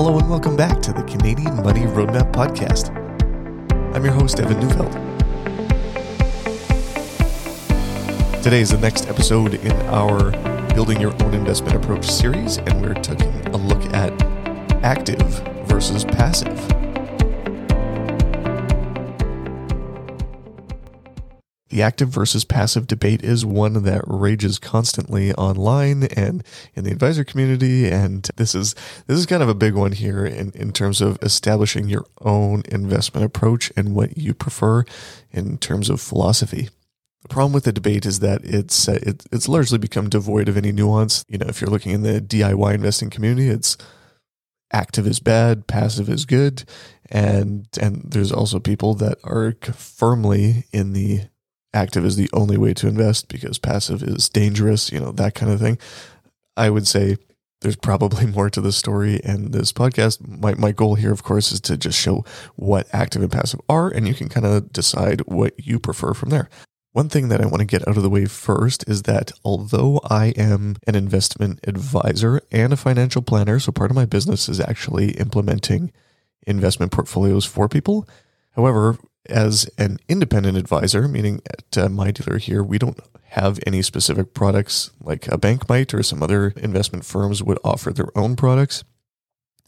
Hello and welcome back to the Canadian Money Roadmap Podcast. I'm your host, Evan Neufeld. Today is the next episode in our Building Your Own Investment Approach series, and we're taking a look at active versus passive. The active versus passive debate is one that rages constantly online and in the advisor community. And this is this is kind of a big one here in, in terms of establishing your own investment approach and what you prefer in terms of philosophy. The problem with the debate is that it's uh, it, it's largely become devoid of any nuance. You know, if you're looking in the DIY investing community, it's active is bad, passive is good, and and there's also people that are firmly in the active is the only way to invest because passive is dangerous, you know, that kind of thing. I would say there's probably more to the story and this podcast. My, my goal here, of course, is to just show what active and passive are, and you can kind of decide what you prefer from there. One thing that I want to get out of the way first is that although I am an investment advisor and a financial planner, so part of my business is actually implementing investment portfolios for people. However, as an independent advisor, meaning at uh, my dealer here, we don't have any specific products like a bank might or some other investment firms would offer their own products.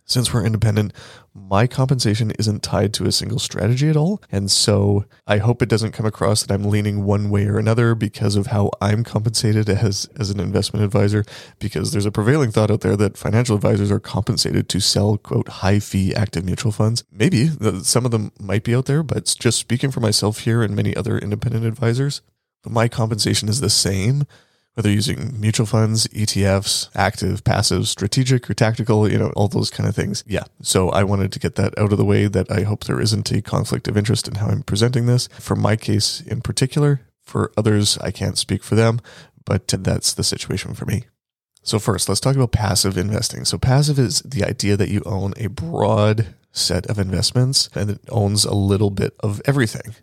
Since we're independent, my compensation isn't tied to a single strategy at all. And so I hope it doesn't come across that I'm leaning one way or another because of how I'm compensated as, as an investment advisor, because there's a prevailing thought out there that financial advisors are compensated to sell, quote, high fee active mutual funds. Maybe some of them might be out there, but just speaking for myself here and many other independent advisors, my compensation is the same whether using mutual funds, ETFs, active, passive, strategic, or tactical, you know, all those kind of things. Yeah. So I wanted to get that out of the way that I hope there isn't a conflict of interest in how I'm presenting this. For my case in particular, for others, I can't speak for them, but that's the situation for me. So, first, let's talk about passive investing. So, passive is the idea that you own a broad set of investments and it owns a little bit of everything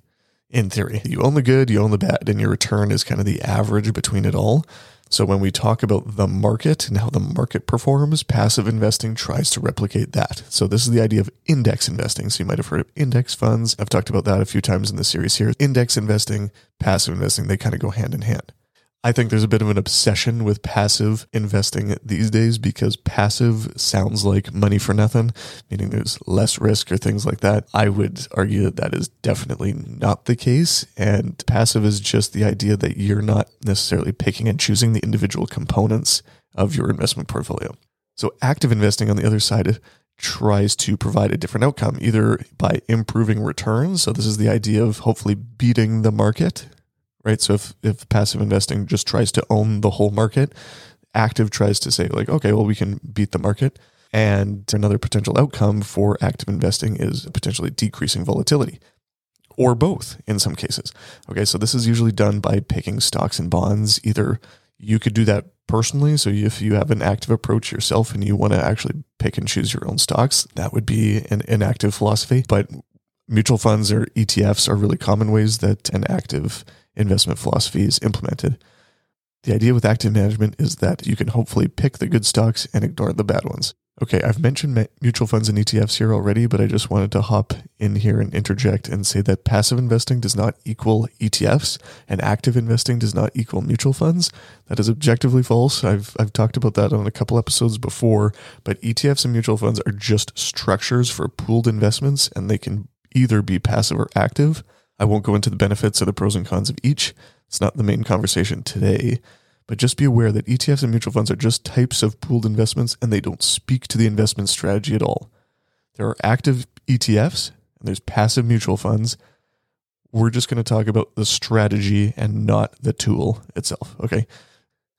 in theory. You own the good, you own the bad, and your return is kind of the average between it all. So when we talk about the market and how the market performs, passive investing tries to replicate that. So this is the idea of index investing. So you might have heard of index funds. I've talked about that a few times in the series here. Index investing, passive investing, they kind of go hand in hand. I think there's a bit of an obsession with passive investing these days because passive sounds like money for nothing, meaning there's less risk or things like that. I would argue that that is definitely not the case. And passive is just the idea that you're not necessarily picking and choosing the individual components of your investment portfolio. So active investing on the other side tries to provide a different outcome, either by improving returns. So this is the idea of hopefully beating the market right? So if, if passive investing just tries to own the whole market, active tries to say, like, okay, well, we can beat the market. And another potential outcome for active investing is potentially decreasing volatility or both in some cases. Okay, so this is usually done by picking stocks and bonds. Either you could do that personally. So if you have an active approach yourself and you want to actually pick and choose your own stocks, that would be an, an active philosophy. But mutual funds or ETFs are really common ways that an active investment philosophy is implemented. The idea with active management is that you can hopefully pick the good stocks and ignore the bad ones. Okay, I've mentioned mutual funds and ETFs here already, but I just wanted to hop in here and interject and say that passive investing does not equal ETFs and active investing does not equal mutual funds. That is objectively false. I've, I've talked about that on a couple episodes before, but ETFs and mutual funds are just structures for pooled investments and they can either be passive or active. I won't go into the benefits or the pros and cons of each. It's not the main conversation today. But just be aware that ETFs and mutual funds are just types of pooled investments and they don't speak to the investment strategy at all. There are active ETFs and there's passive mutual funds. We're just going to talk about the strategy and not the tool itself. Okay.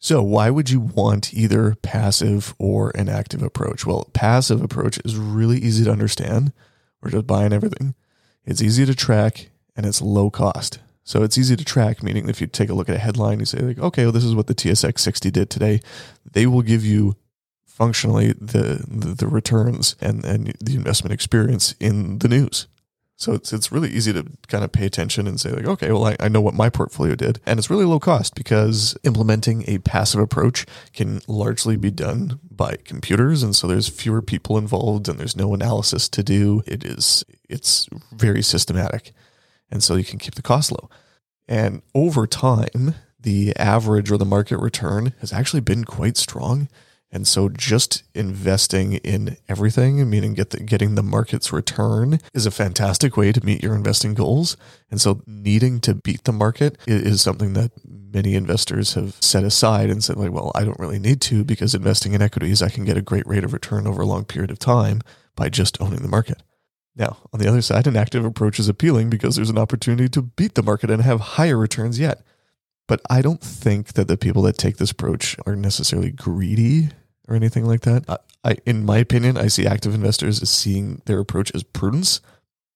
So, why would you want either passive or an active approach? Well, passive approach is really easy to understand. We're just buying everything. It's easy to track and it's low cost. So it's easy to track, meaning if you take a look at a headline, you say, like, okay, well, this is what the TSX 60 did today. They will give you functionally the, the, the returns and, and the investment experience in the news. So it's it's really easy to kind of pay attention and say like, okay, well I, I know what my portfolio did. And it's really low cost because implementing a passive approach can largely be done by computers. And so there's fewer people involved and there's no analysis to do. It is it's very systematic. And so you can keep the cost low. And over time, the average or the market return has actually been quite strong. And so just investing in everything, meaning get the, getting the market's return is a fantastic way to meet your investing goals. And so needing to beat the market is something that many investors have set aside and said like, well, I don't really need to because investing in equities, I can get a great rate of return over a long period of time by just owning the market. Now, on the other side, an active approach is appealing because there's an opportunity to beat the market and have higher returns yet. But I don't think that the people that take this approach are necessarily greedy or anything like that. I, in my opinion, I see active investors as seeing their approach as prudence.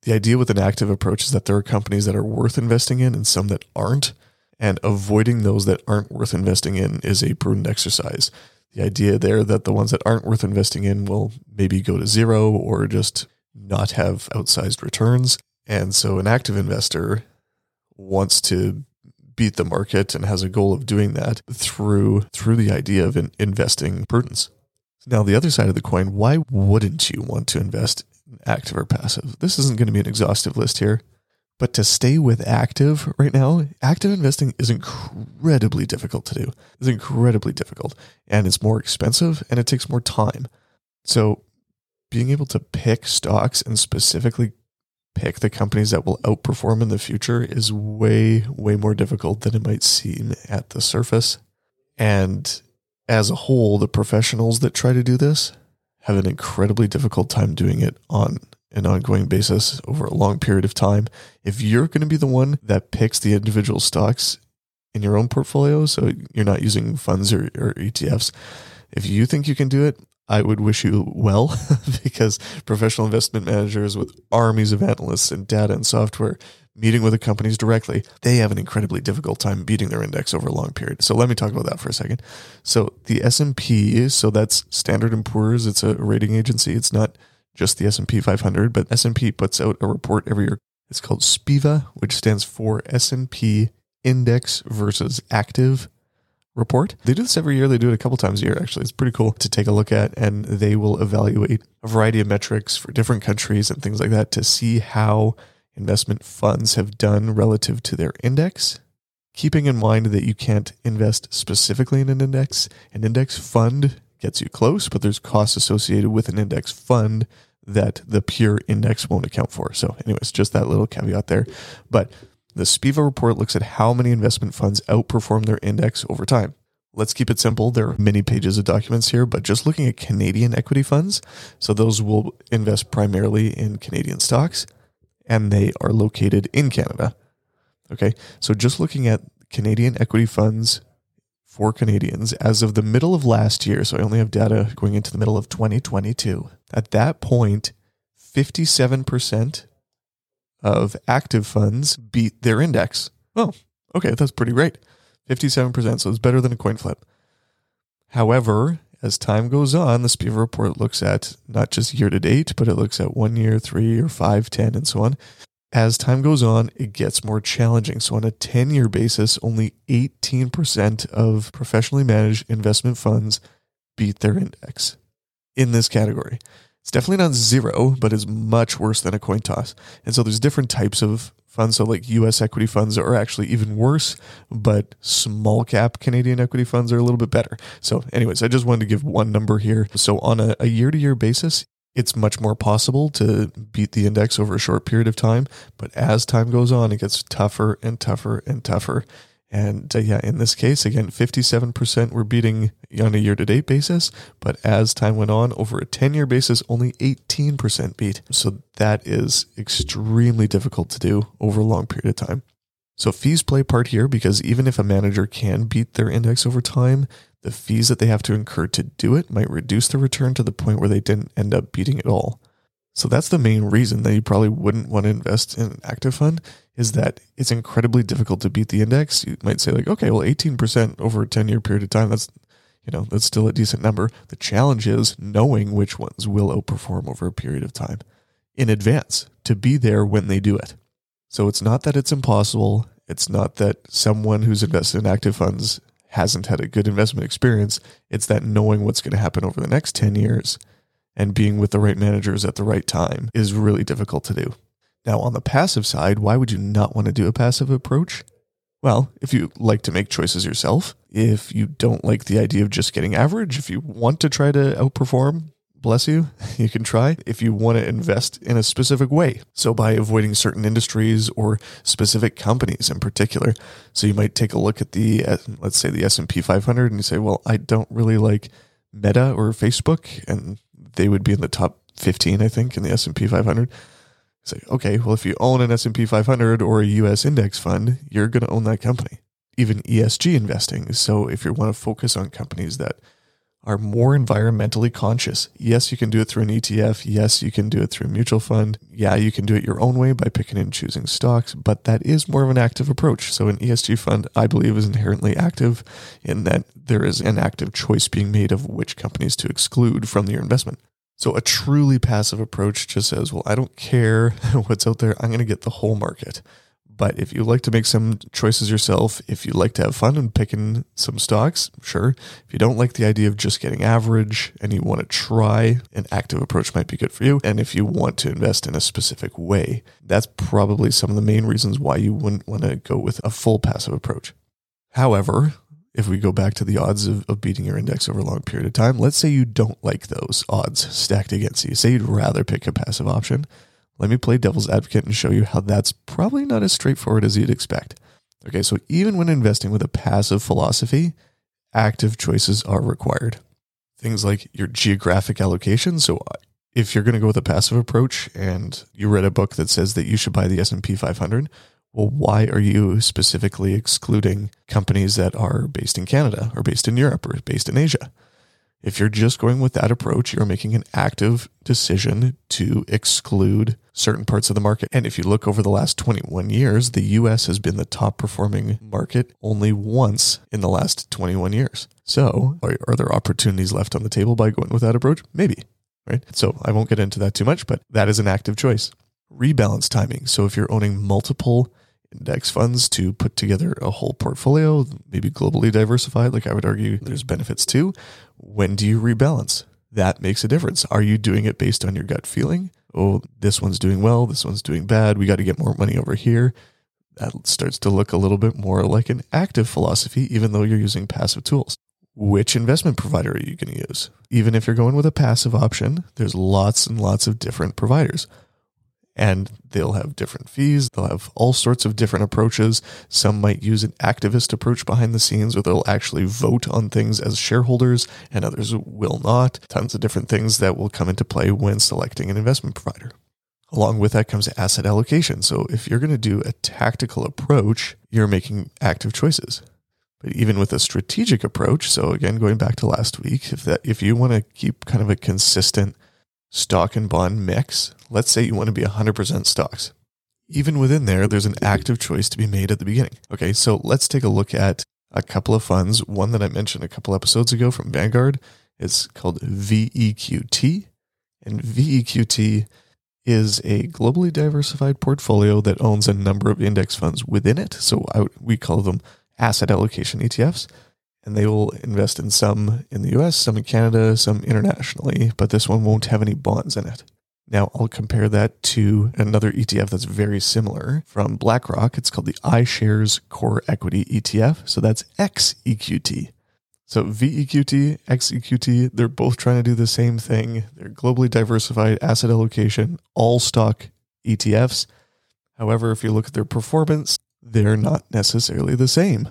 The idea with an active approach is that there are companies that are worth investing in and some that aren't, and avoiding those that aren't worth investing in is a prudent exercise. The idea there that the ones that aren't worth investing in will maybe go to zero or just not have outsized returns. And so an active investor wants to beat the market and has a goal of doing that through through the idea of in investing prudence. Now, the other side of the coin, why wouldn't you want to invest in active or passive? This isn't going to be an exhaustive list here, but to stay with active right now, active investing is incredibly difficult to do. It's incredibly difficult and it's more expensive and it takes more time. So, being able to pick stocks and specifically pick the companies that will outperform in the future is way, way more difficult than it might seem at the surface. And as a whole, the professionals that try to do this have an incredibly difficult time doing it on an ongoing basis over a long period of time. If you're going to be the one that picks the individual stocks in your own portfolio, so you're not using funds or, or ETFs, if you think you can do it, I would wish you well because professional investment managers with armies of analysts and data and software meeting with the companies directly, they have an incredibly difficult time beating their index over a long period. So let me talk about that for a second. So the S&P, so that's Standard & Poor's, it's a rating agency. It's not just the S&P 500, but S&P puts out a report every year. It's called SPIVA, which stands for S&P Index versus Active report. They do this every year. They do it a couple times a year, actually. It's pretty cool to take a look at. And they will evaluate a variety of metrics for different countries and things like that to see how investment funds have done relative to their index. Keeping in mind that you can't invest specifically in an index, an index fund gets you close, but there's costs associated with an index fund that the pure index won't account for. So, anyways, just that little caveat there. But the SPIVA report looks at how many investment funds outperform their index over time. Let's keep it simple. There are many pages of documents here, but just looking at Canadian equity funds, so those will invest primarily in Canadian stocks and they are located in Canada. Okay, so just looking at Canadian equity funds for Canadians as of the middle of last year, so I only have data going into the middle of 2022. At that point, 57% of active funds beat their index. Oh, okay, that's pretty great. 57%, so it's better than a coin flip. However, as time goes on, the SPIVA report looks at not just year to date, but it looks at one year, three or five, 10, and so on. As time goes on, it gets more challenging. So, on a 10 year basis, only 18% of professionally managed investment funds beat their index in this category. It's definitely not zero, but it's much worse than a coin toss. And so there's different types of funds. So like US equity funds are actually even worse, but small cap Canadian equity funds are a little bit better. So anyways, I just wanted to give one number here. So on a year to year basis, it's much more possible to beat the index over a short period of time. But as time goes on, it gets tougher and tougher and tougher. And uh, yeah, in this case, again, 57% were beating on a year to date basis. But as time went on, over a 10 year basis, only 18% beat. So that is extremely difficult to do over a long period of time. So fees play a part here because even if a manager can beat their index over time, the fees that they have to incur to do it might reduce the return to the point where they didn't end up beating it all. So that's the main reason that you probably wouldn't want to invest in an active fund is that it's incredibly difficult to beat the index. You might say like, okay, well, 18% over a 10 year period of time, that's, you know, that's still a decent number. The challenge is knowing which ones will outperform over a period of time. in advance to be there when they do it. So it's not that it's impossible. It's not that someone who's invested in active funds hasn't had a good investment experience. It's that knowing what's going to happen over the next 10 years and being with the right managers at the right time is really difficult to do. Now, on the passive side, why would you not want to do a passive approach? Well, if you like to make choices yourself, if you don't like the idea of just getting average, if you want to try to outperform, bless you, you can try if you want to invest in a specific way. So by avoiding certain industries or specific companies in particular. So you might take a look at the uh, let's say the S&P 500 and you say, "Well, I don't really like Meta or Facebook and they would be in the top 15, I think, in the S&P 500." Say, okay, well, if you own an S&P 500 or a US index fund, you're going to own that company. Even ESG investing. So if you want to focus on companies that are more environmentally conscious. Yes, you can do it through an ETF. Yes, you can do it through a mutual fund. Yeah, you can do it your own way by picking and choosing stocks, but that is more of an active approach. So an ESG fund, I believe, is inherently active in that there is an active choice being made of which companies to exclude from your investment. So a truly passive approach just says, well, I don't care what's out there. I'm going to get the whole market. But if you like to make some choices yourself, if you like to have fun and picking some stocks, sure. If you don't like the idea of just getting average and you want to try, an active approach might be good for you. And if you want to invest in a specific way, that's probably some of the main reasons why you wouldn't want to go with a full passive approach. However, if we go back to the odds of, of beating your index over a long period of time, let's say you don't like those odds stacked against you. Say you'd rather pick a passive option. Let me play devil's advocate and show you how that's probably not as straightforward as you'd expect. Okay, so even when investing with a passive philosophy, active choices are required. Things like your geographic allocation. So uh, if you're going to go with a passive approach and you read a book that says that you should buy the S&P 500, well, why are you specifically excluding companies that are based in Canada or based in Europe or based in Asia? If you're just going with that approach, you're making an active decision to exclude certain parts of the market. And if you look over the last 21 years, the US has been the top performing market only once in the last 21 years. So, are, are there opportunities left on the table by going with that approach? Maybe, right? So, I won't get into that too much, but that is an active choice. Rebalance timing. So, if you're owning multiple index funds to put together a whole portfolio, maybe globally diversified, like I would argue there's benefits too. When do you rebalance? That makes a difference. Are you doing it based on your gut feeling? Oh, this one's doing well, this one's doing bad. We got to get more money over here. That starts to look a little bit more like an active philosophy, even though you're using passive tools. Which investment provider are you going to use? Even if you're going with a passive option, there's lots and lots of different providers and they'll have different fees. They'll have all sorts of different approaches. Some might use an activist approach behind the scenes where they'll actually vote on things as shareholders, and others will not. Tons of different things that will come into play when selecting an investment provider. Along with that comes asset allocation. So if you're going to do a tactical approach, you're making active choices. But even with a strategic approach, so again, going back to last week, if that if you want to keep kind of a consistent stock and bond mix, let's say you want to be 100% stocks. Even within there, there's an active choice to be made at the beginning. Okay, so let's take a look at a couple of funds. One that I mentioned a couple episodes ago from Vanguard is called VEQT. And VEQT is a globally diversified portfolio that owns a number of index funds within it. So I, we call them asset allocation ETFs and they will invest in some in the US, some in Canada, some internationally, but this one won't have any bonds in it. Now, I'll compare that to another ETF that's very similar from BlackRock. It's called the iShares Core Equity ETF. So that's XEQT. So VEQT, XEQT, they're both trying to do the same thing. They're globally diversified asset allocation, all stock ETFs. However, if you look at their performance, they're not necessarily the same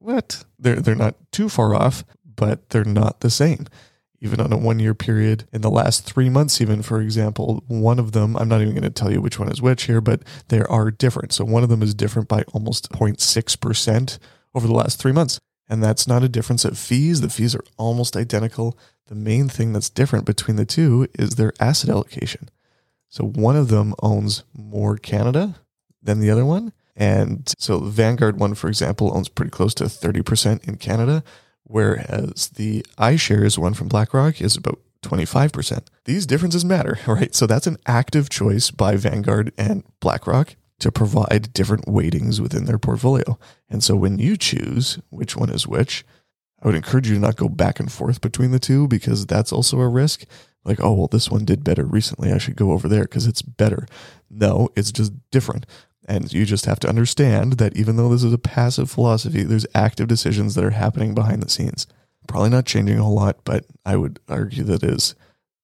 what? They're they're not too far off, but they're not the same. Even on a one year period, in the last three months, even for example, one of them, I'm not even going to tell you which one is which here, but they are different. So one of them is different by almost 0.6% over the last three months. And that's not a difference of fees. The fees are almost identical. The main thing that's different between the two is their asset allocation. So one of them owns more Canada than the other one, and so Vanguard one, for example, owns pretty close to 30% in Canada, whereas the iShares one from BlackRock is about 25%. These differences matter, right? So that's an active choice by Vanguard and BlackRock to provide different weightings within their portfolio. And so when you choose which one is which, I would encourage you to not go back and forth between the two because that's also a risk. Like, oh, well, this one did better recently. I should go over there because it's better. No, it's just different. And you just have to understand that even though this is a passive philosophy, there's active decisions that are happening behind the scenes. Probably not changing a whole lot, but I would argue that is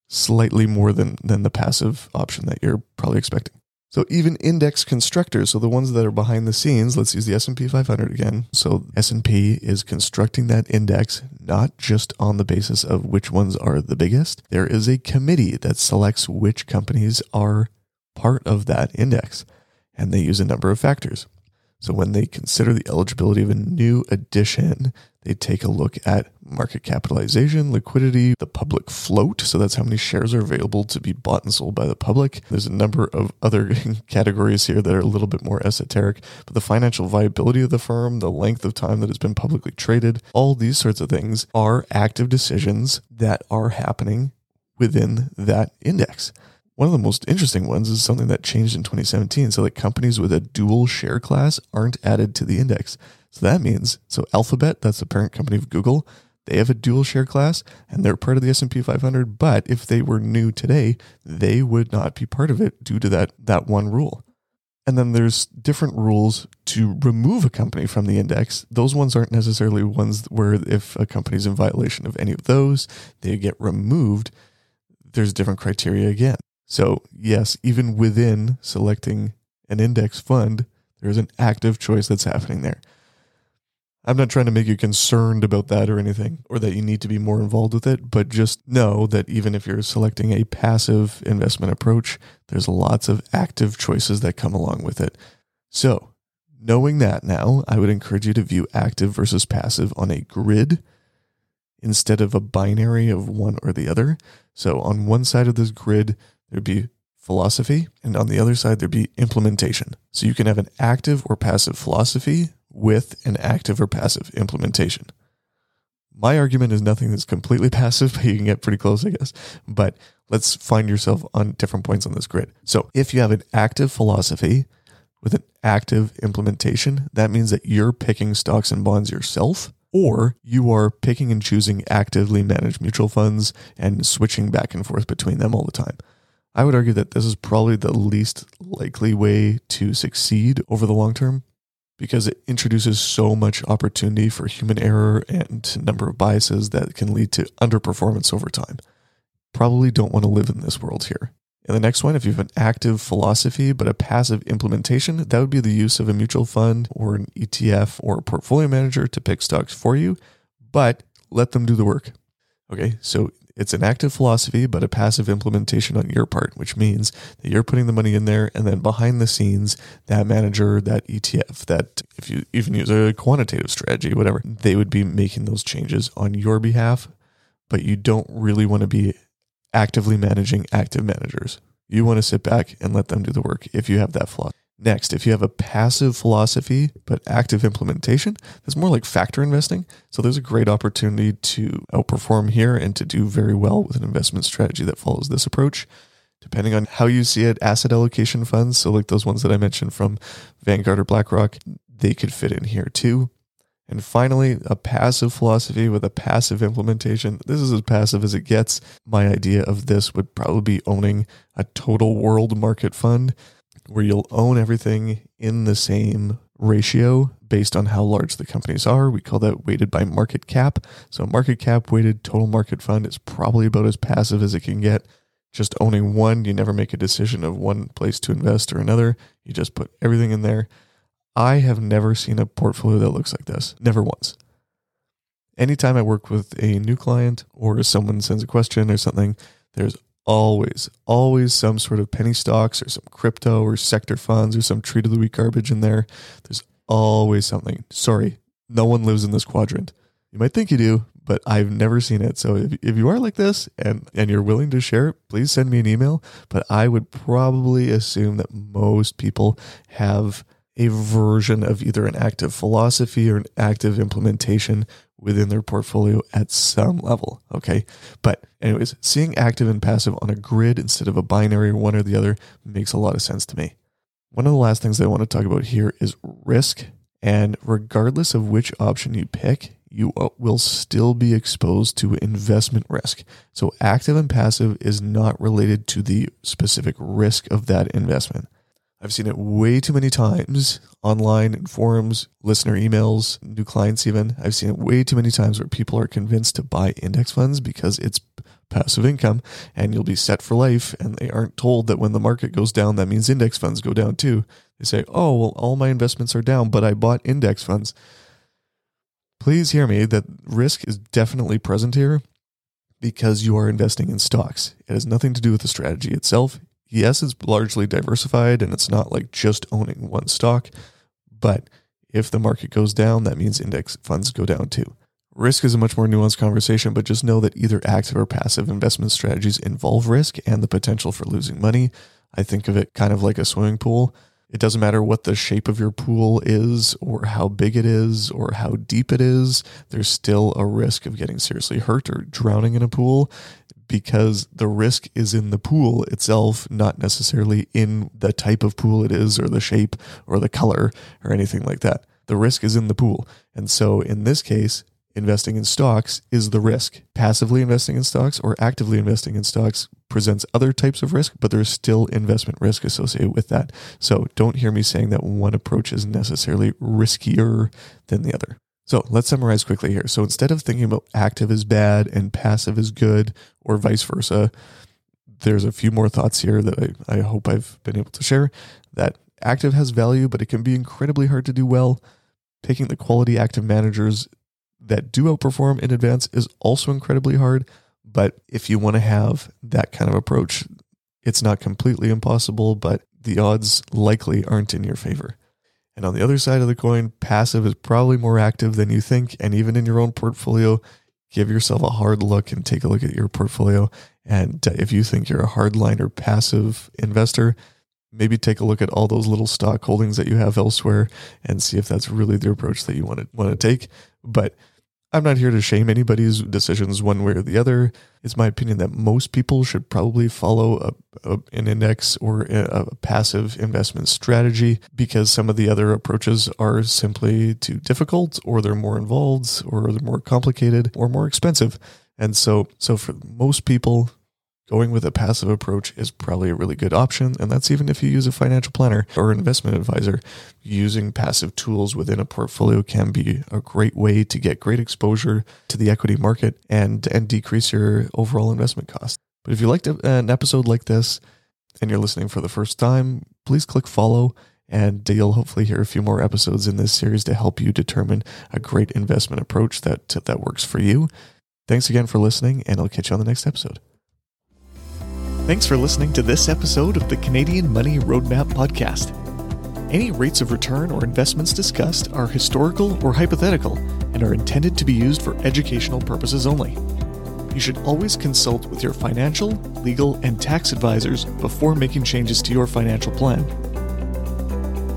slightly more than, than the passive option that you're probably expecting. So even index constructors, so the ones that are behind the scenes, let's use the S&P 500 again. So S&P is constructing that index not just on the basis of which ones are the biggest. There is a committee that selects which companies are part of that index, and they use a number of factors. So when they consider the eligibility of a new addition, they take a look at market capitalization, liquidity, the public float. So that's how many shares are available to be bought and sold by the public. There's a number of other categories here that are a little bit more esoteric, but the financial viability of the firm, the length of time that it's been publicly traded, all these sorts of things are active decisions that are happening within that index. One of the most interesting ones is something that changed in 2017 so that companies with a dual share class aren't added to the index. So that means so Alphabet, that's the parent company of Google, they have a dual share class and they're part of the S&P 500, but if they were new today, they would not be part of it due to that that one rule. And then there's different rules to remove a company from the index. Those ones aren't necessarily ones where if a company's in violation of any of those, they get removed. There's different criteria again. So, yes, even within selecting an index fund, there's an active choice that's happening there. I'm not trying to make you concerned about that or anything, or that you need to be more involved with it, but just know that even if you're selecting a passive investment approach, there's lots of active choices that come along with it. So, knowing that now, I would encourage you to view active versus passive on a grid instead of a binary of one or the other. So, on one side of this grid, there'd be philosophy, and on the other side, there'd be implementation. So you can have an active or passive philosophy with an active or passive implementation. My argument is nothing that's completely passive, but you can get pretty close, I guess. But let's find yourself on different points on this grid. So if you have an active philosophy with an active implementation, that means that you're picking stocks and bonds yourself or you are picking and choosing actively managed mutual funds and switching back and forth between them all the time. I would argue that this is probably the least likely way to succeed over the long term because it introduces so much opportunity for human error and number of biases that can lead to underperformance over time. Probably don't want to live in this world here. In the next one, if you have an active philosophy but a passive implementation, that would be the use of a mutual fund or an ETF or a portfolio manager to pick stocks for you, but let them do the work. Okay, so it's an active philosophy, but a passive implementation on your part, which means that you're putting the money in there and then behind the scenes, that manager, that ETF, that if you even use a quantitative strategy, whatever, they would be making those changes on your behalf. But you don't really want to be actively managing active managers. You want to sit back and let them do the work if you have that philosophy. Next, if you have a passive philosophy but active implementation, that's more like factor investing. So there's a great opportunity to outperform here and to do very well with an investment strategy that follows this approach. Depending on how you see it, asset allocation funds, so like those ones that I mentioned from Vanguard or BlackRock, they could fit in here too. And finally, a passive philosophy with a passive implementation. This is as passive as it gets. My idea of this would probably be owning a total world market fund where you'll own everything in the same ratio based on how large the companies are. We call that weighted by market cap. So, market cap weighted total market fund is probably about as passive as it can get. Just owning one, you never make a decision of one place to invest or another. You just put everything in there. I have never seen a portfolio that looks like this, never once. Anytime I work with a new client or someone sends a question or something, there's always, always some sort of penny stocks or some crypto or sector funds or some treat of the week garbage in there. There's always something. Sorry, no one lives in this quadrant. You might think you do, but I've never seen it. So if, if you are like this and, and you're willing to share please send me an email. But I would probably assume that most people have a version of either an active philosophy or an active implementation within their portfolio at some level. Okay. But, anyways, seeing active and passive on a grid instead of a binary one or the other makes a lot of sense to me. One of the last things I want to talk about here is risk. And regardless of which option you pick, you will still be exposed to investment risk. So, active and passive is not related to the specific risk of that investment. I've seen it way too many times online in forums, listener emails, new clients, even. I've seen it way too many times where people are convinced to buy index funds because it's passive income and you'll be set for life. And they aren't told that when the market goes down, that means index funds go down too. They say, oh, well, all my investments are down, but I bought index funds. Please hear me that risk is definitely present here because you are investing in stocks. It has nothing to do with the strategy itself yes, it's largely diversified and it's not like just owning one stock. But if the market goes down, that means index funds go down too. Risk is a much more nuanced conversation, but just know that either active or passive investment strategies involve risk and the potential for losing money. I think of it kind of like a swimming pool. It doesn't matter what the shape of your pool is, or how big it is, or how deep it is, there's still a risk of getting seriously hurt or drowning in a pool because the risk is in the pool itself, not necessarily in the type of pool it is, or the shape, or the color, or anything like that. The risk is in the pool. And so in this case, investing in stocks is the risk. Passively investing in stocks or actively investing in stocks presents other types of risk, but there's still investment risk associated with that. So don't hear me saying that one approach is necessarily riskier than the other. So let's summarize quickly here. So instead of thinking about active is bad and passive is good, or vice versa, there's a few more thoughts here that I, I hope I've been able to share. That active has value, but it can be incredibly hard to do well. Picking the quality active managers that do outperform in advance is also incredibly hard. But if you want to have that kind of approach, it's not completely impossible, but the odds likely aren't in your favor. And on the other side of the coin, passive is probably more active than you think. And even in your own portfolio, give yourself a hard look and take a look at your portfolio. And uh, if you think you're a hardliner passive investor, maybe take a look at all those little stock holdings that you have elsewhere and see if that's really the approach that you want to want to take. But I'm not here to shame anybody's decisions one way or the other. It's my opinion that most people should probably follow a, a, an index or a, a passive investment strategy because some of the other approaches are simply too difficult or they're more involved or they're more complicated or more expensive. And so, so for most people, Going with a passive approach is probably a really good option, and that's even if you use a financial planner or investment advisor. Using passive tools within a portfolio can be a great way to get great exposure to the equity market and and decrease your overall investment cost. But if you liked an episode like this and you're listening for the first time, please click follow and you'll hopefully hear a few more episodes in this series to help you determine a great investment approach that that works for you. Thanks again for listening, and I'll catch you on the next episode. Thanks for listening to this episode of the Canadian Money Roadmap Podcast. Any rates of return or investments discussed are historical or hypothetical and are intended to be used for educational purposes only. You should always consult with your financial, legal, and tax advisors before making changes to your financial plan.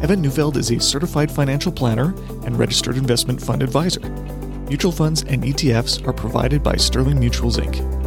Evan Neufeld is a certified financial planner and registered investment fund advisor. Mutual funds and ETFs are provided by Sterling Mutuals Inc.